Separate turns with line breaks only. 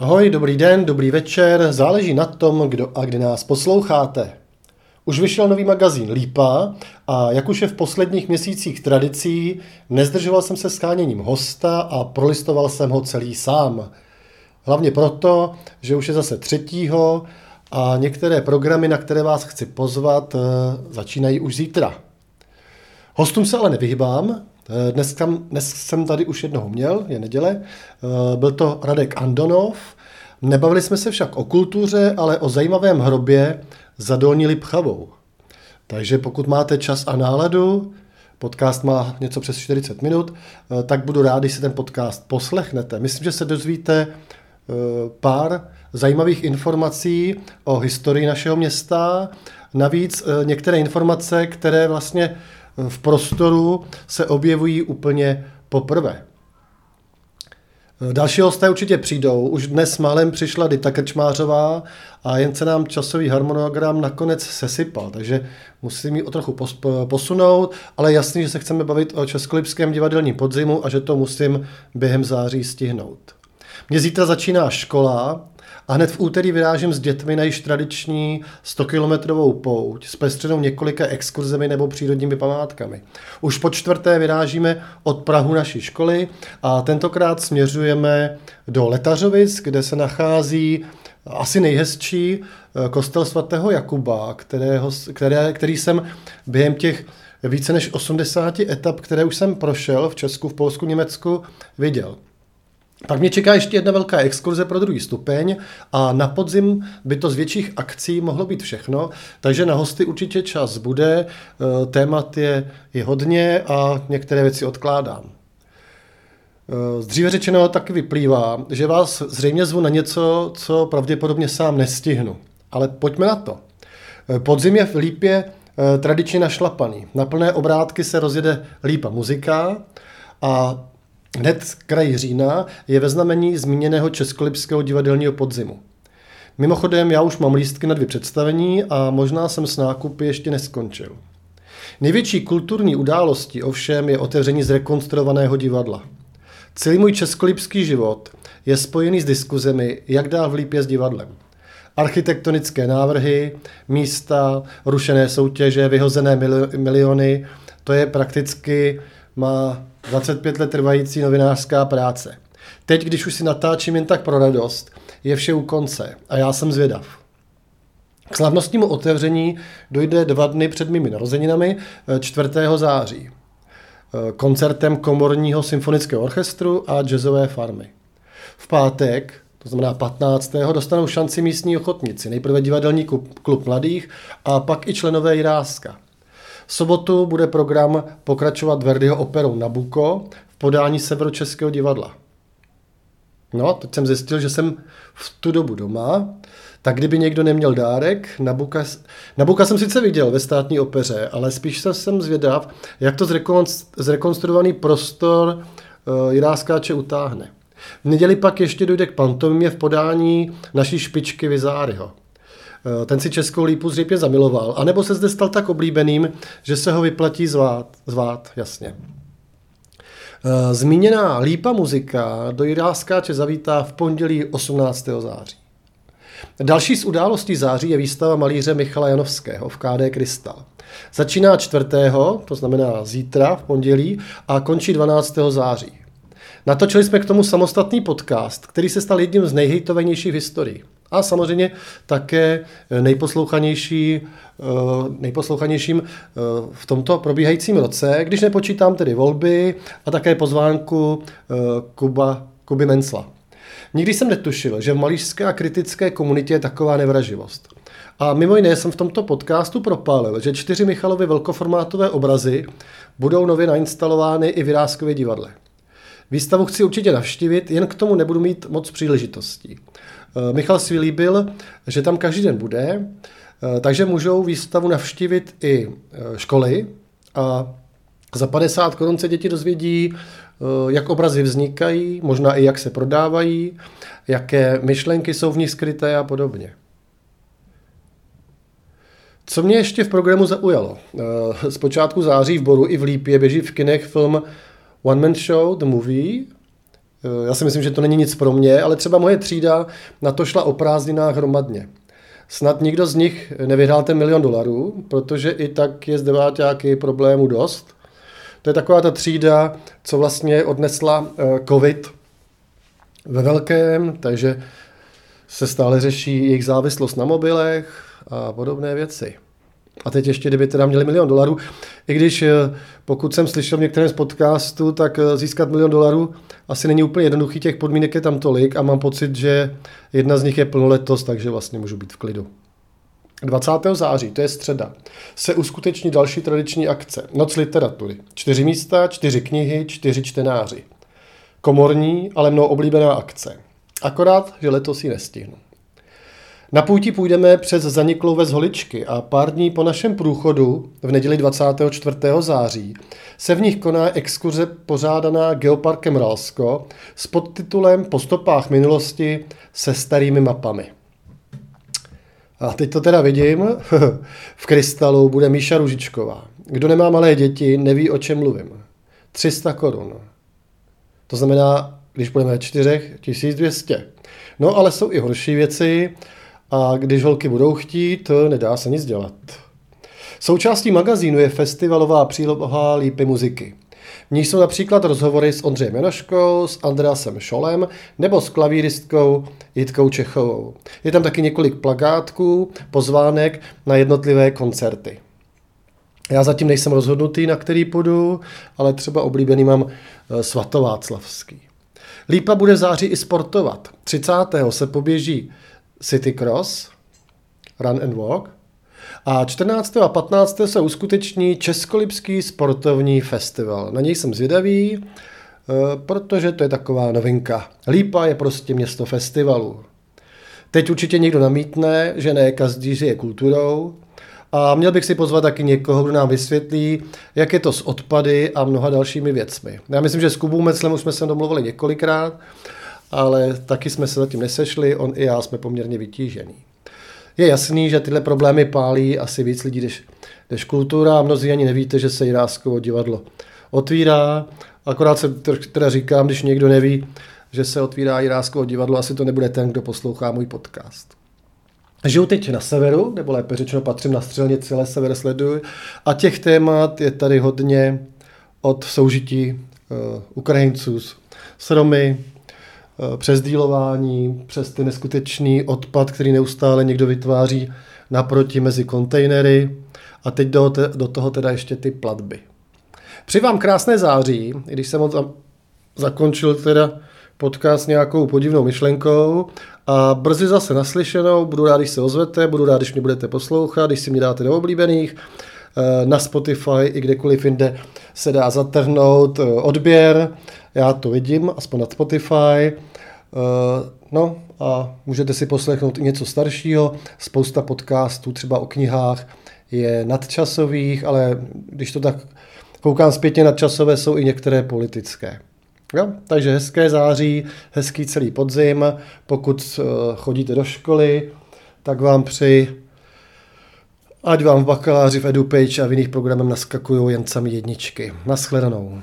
Ahoj, dobrý den, dobrý večer, záleží na tom, kdo a kdy nás posloucháte. Už vyšel nový magazín Lípa a jak už je v posledních měsících tradicí, nezdržoval jsem se skáněním hosta a prolistoval jsem ho celý sám. Hlavně proto, že už je zase třetího a některé programy, na které vás chci pozvat, eh, začínají už zítra. Hostům se ale nevyhybám, dnes, tam, dnes jsem tady už jednoho měl, je neděle. Eh, byl to Radek Andonov. Nebavili jsme se však o kultuře, ale o zajímavém hrobě za Dolní Lipchavou. Takže pokud máte čas a náladu, podcast má něco přes 40 minut, eh, tak budu rád, když si ten podcast poslechnete. Myslím, že se dozvíte pár zajímavých informací o historii našeho města, navíc některé informace, které vlastně v prostoru se objevují úplně poprvé. Další hosté určitě přijdou. Už dnes málem přišla Dita Krčmářová a jen se nám časový harmonogram nakonec sesypal, takže musím ji o trochu posunout, ale jasný, že se chceme bavit o Českolipském divadelním podzimu a že to musím během září stihnout. Mně zítra začíná škola a hned v úterý vyrážím s dětmi na již tradiční 100-kilometrovou pouť s pestřenou několika exkurzemi nebo přírodními památkami. Už po čtvrté vyrážíme od Prahu naší školy a tentokrát směřujeme do Letařovic, kde se nachází asi nejhezčí eh, kostel svatého Jakuba, kterého, které, který jsem během těch více než 80 etap, které už jsem prošel v Česku, v Polsku, Německu, viděl. Pak mě čeká ještě jedna velká exkurze pro druhý stupeň a na podzim by to z větších akcí mohlo být všechno, takže na hosty určitě čas bude, eh, témat je, je hodně a některé věci odkládám. Eh, z dříve řečeného taky vyplývá, že vás zřejmě zvu na něco, co pravděpodobně sám nestihnu. Ale pojďme na to. Eh, podzim je v Lípě tradičně našlapaný. Na plné obrátky se rozjede Lípa muzika a Hned kraj října je ve znamení zmíněného Českolipského divadelního podzimu. Mimochodem, já už mám lístky na dvě představení a možná jsem s nákupy ještě neskončil. Největší kulturní událostí ovšem je otevření zrekonstruovaného divadla. Celý můj českolipský život je spojený s diskuzemi, jak dál v Lípě s divadlem. Architektonické návrhy, místa, rušené soutěže, vyhozené miliony, to je prakticky má 25 let trvající novinářská práce. Teď, když už si natáčím jen tak pro radost, je vše u konce a já jsem zvědav. K slavnostnímu otevření dojde dva dny před mými narozeninami 4. Eh, září. Eh, koncertem komorního symfonického orchestru a jazzové farmy. V pátek, to znamená 15. dostanou šanci místní ochotníci. Nejprve divadelní klub mladých a pak i členové Jiráska. V sobotu bude program pokračovat Verdiho operou Nabuko v podání Severočeského divadla. No, teď jsem zjistil, že jsem v tu dobu doma, tak kdyby někdo neměl dárek, Nabuka, Nabuka jsem sice viděl ve státní opeře, ale spíš jsem zvědav, jak to zrekonstruovaný prostor uh, Jiráskáče utáhne. V neděli pak ještě dojde k pantomimě v podání naší špičky Vizáryho. Eh, ten si Českou lípu zřejmě zamiloval, anebo se zde stal tak oblíbeným, že se ho vyplatí zvát, zvát jasně. Eh, zmíněná lípa muzika do Jiráskáče zavítá v pondělí 18. září. Další z událostí září je výstava malíře Michala Janovského v KD Krystal. Začíná 4. to znamená zítra v pondělí a končí 12. září. Natočili jsme k tomu samostatný podcast, který se stal jedním z nejhejtovanějších v historii. A samozřejmě také nejposlouchanější, eh, nejposlouchanějším eh, v tomto probíhajícím roce, když nepočítám tedy volby a také pozvánku eh, Kuba, Kuby Mencla. Nikdy jsem netušil, že v malířské a kritické komunitě je taková nevraživost. A mimo jiné jsem v tomto podcastu propálil, že čtyři Michalovy velkoformátové obrazy budou nově nainstalovány i v Iráskově divadle. Výstavu chci určitě navštívit, jen k tomu nebudu mít moc příležitostí. Eh, Michal si líbil, že tam každý den bude, eh, takže můžou výstavu navštívit i eh, školy a za 50 korun se děti dozvědí, jak obrazy vznikají, možná i jak se prodávají, jaké myšlenky jsou v nich skryté a podobně. Co mě ještě v programu zaujalo? Z počátku září v Boru i v Lípě běží v kinech film One Man Show, The Movie, Já si myslím, že to není nic pro mě, ale třeba moje třída na to šla o prázdninách hromadně. Snad nikdo z nich nevyhrál ten milion dolarů, protože i tak je z deváťáky problémů dost. To je taková ta třída, co vlastně odnesla eh, covid ve velkém, takže se stále řeší jejich závislost na mobilech a podobné věci. A teď ještě, kdyby teda měli milion dolarů, i když eh, pokud jsem slyšel v některém z podcastů, tak eh, získat milion dolarů asi není úplně jednoduchý, těch podmínek je tam tolik a mám pocit, že jedna z nich je plnoletost, takže vlastně můžu být v klidu. 20. září, to je středa, se uskuteční další tradiční akce. Noc literatury. Čtyři místa, čtyři knihy, čtyři čtenáři. Komorní, ale mnou oblíbená akce. Akorát, že letos ji nestihnu. Na půjti půjdeme přes zaniklou ves Holičky a pár dní po našem průchodu v neděli 24. září se v nich koná exkurze pořádaná Geoparkem Ralsko s podtitulem Po stopách minulosti se starými mapami. A teď to teda vidím. v krystalu bude Míša Ružičková. Kdo nemá malé děti, neví, o čem mluvím. 300 korun. To znamená, když budeme ve čtyřech, 1200. No ale jsou i horší věci a když holky budou chtít, nedá se nic dělat. Součástí magazínu je festivalová příloha Lípy muziky. V ní jsou například rozhovory s Ondřejem Janoškou, s Andreasem Šolem nebo s klavíristkou Jitkou Čechovou. Je tam taky několik plagátků, pozvánek na jednotlivé koncerty. Já zatím nejsem rozhodnutý, na který půjdu, ale třeba oblíbený mám eh, svatováclavský. Lípa bude v září i sportovat. 30. se poběží City Cross, Run and Walk. A 14. a 15. se uskuteční Českolipský sportovní festival. Na něj jsem zvědavý, eh, protože to je taková novinka. Lípa je prostě město festivalů. Teď určitě někdo namítne, že ne každý žije kulturou, a měl bych si pozvat taky někoho, kdo nám vysvětlí, jak je to s odpady a mnoha dalšími věcmi. Já myslím, že s Kubou Meclem už jsme se domluvili několikrát, ale taky jsme se zatím nesešli, on i já jsme poměrně vytížení. Je jasný, že tyhle problémy pálí asi víc lidí než, než kultura a mnozí ani nevíte, že se Jiráskovo divadlo otvírá. Akorát se teda říkám, když někdo neví, že se otvírá Jiráskovo divadlo, asi to nebude ten, kdo poslouchá můj podcast. Žiju teď na severu, nebo lépe řečeno patřím na střelnici, ale sever sleduju. A těch témat je tady hodně od soužití uh, Ukrajinců s Romy, přes dílování, přes ty neskutečný odpad, který neustále někdo vytváří naproti mezi kontejnery a teď do, te, do toho teda ještě ty platby. Při vám krásné září, i když jsem ho zakončil teda podcast nějakou podivnou myšlenkou a brzy zase naslyšenou. Budu rád, když se ozvete, budu rád, když mě budete poslouchat, když si mě dáte do oblíbených. Eh, na Spotify i kdekoliv jinde se dá zatrhnout eh, odběr. Já to vidím, aspoň na Spotify. Eh, no a můžete si poslechnout i něco staršího. Spousta podcastů třeba o knihách je nadčasových, ale když to tak koukám zpětně nadčasové, jsou i některé politické. Jo? Takže hezké září, hezký celý podzim. Pokud uh, chodíte do školy, tak vám přeji, ať vám v bakaláři v EduPage a v jiných programech naskakují jen sami jedničky. Naschledanou.